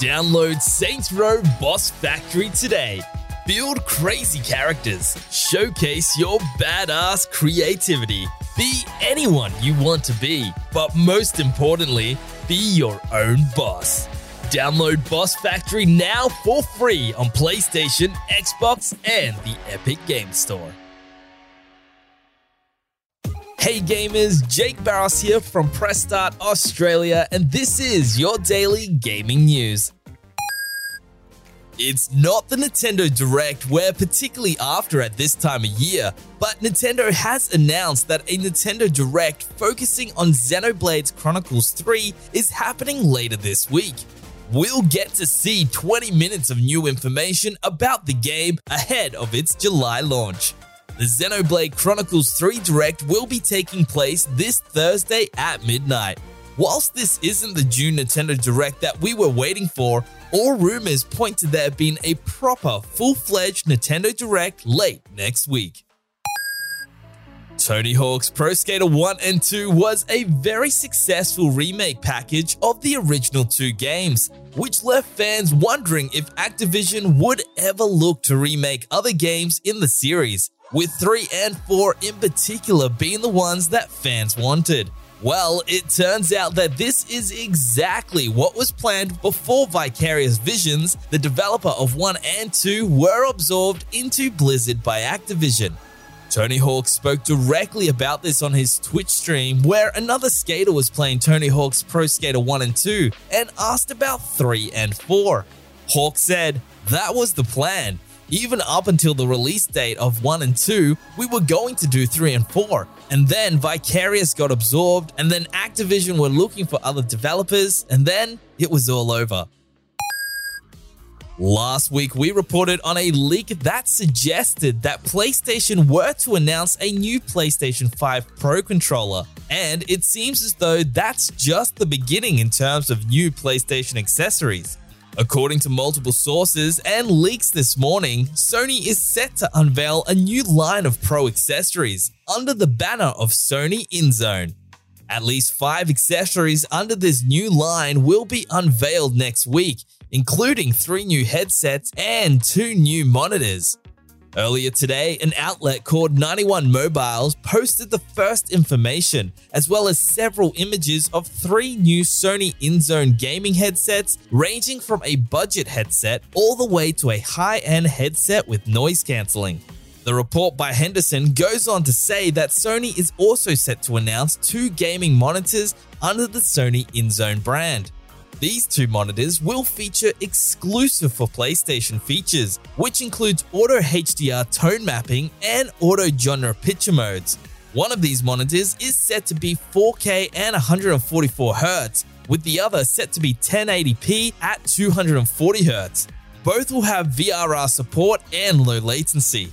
Download Saints Row Boss Factory today. Build crazy characters, showcase your badass creativity, be anyone you want to be, but most importantly, be your own boss. Download Boss Factory now for free on PlayStation, Xbox, and the Epic Game Store. Hey gamers, Jake Barros here from Press Start Australia, and this is your daily gaming news. It's not the Nintendo Direct we're particularly after at this time of year, but Nintendo has announced that a Nintendo Direct focusing on Xenoblade Chronicles 3 is happening later this week. We'll get to see 20 minutes of new information about the game ahead of its July launch. The Xenoblade Chronicles 3 Direct will be taking place this Thursday at midnight. Whilst this isn't the June Nintendo Direct that we were waiting for, all rumors point to there being a proper, full fledged Nintendo Direct late next week. Tony Hawk's Pro Skater 1 and 2 was a very successful remake package of the original two games, which left fans wondering if Activision would ever look to remake other games in the series, with 3 and 4 in particular being the ones that fans wanted. Well, it turns out that this is exactly what was planned before Vicarious Visions, the developer of 1 and 2, were absorbed into Blizzard by Activision. Tony Hawk spoke directly about this on his Twitch stream, where another skater was playing Tony Hawk's Pro Skater 1 and 2 and asked about 3 and 4. Hawk said, That was the plan. Even up until the release date of 1 and 2, we were going to do 3 and 4. And then Vicarious got absorbed, and then Activision were looking for other developers, and then it was all over. Last week, we reported on a leak that suggested that PlayStation were to announce a new PlayStation 5 Pro controller. And it seems as though that's just the beginning in terms of new PlayStation accessories. According to multiple sources and leaks this morning, Sony is set to unveil a new line of Pro accessories under the banner of Sony InZone. At least five accessories under this new line will be unveiled next week, including three new headsets and two new monitors. Earlier today, an outlet called 91 Mobiles posted the first information, as well as several images of three new Sony InZone gaming headsets, ranging from a budget headset all the way to a high end headset with noise cancelling. The report by Henderson goes on to say that Sony is also set to announce two gaming monitors under the Sony InZone brand. These two monitors will feature exclusive for PlayStation features, which includes auto HDR tone mapping and auto genre picture modes. One of these monitors is set to be 4K and 144Hz, with the other set to be 1080p at 240Hz. Both will have VRR support and low latency.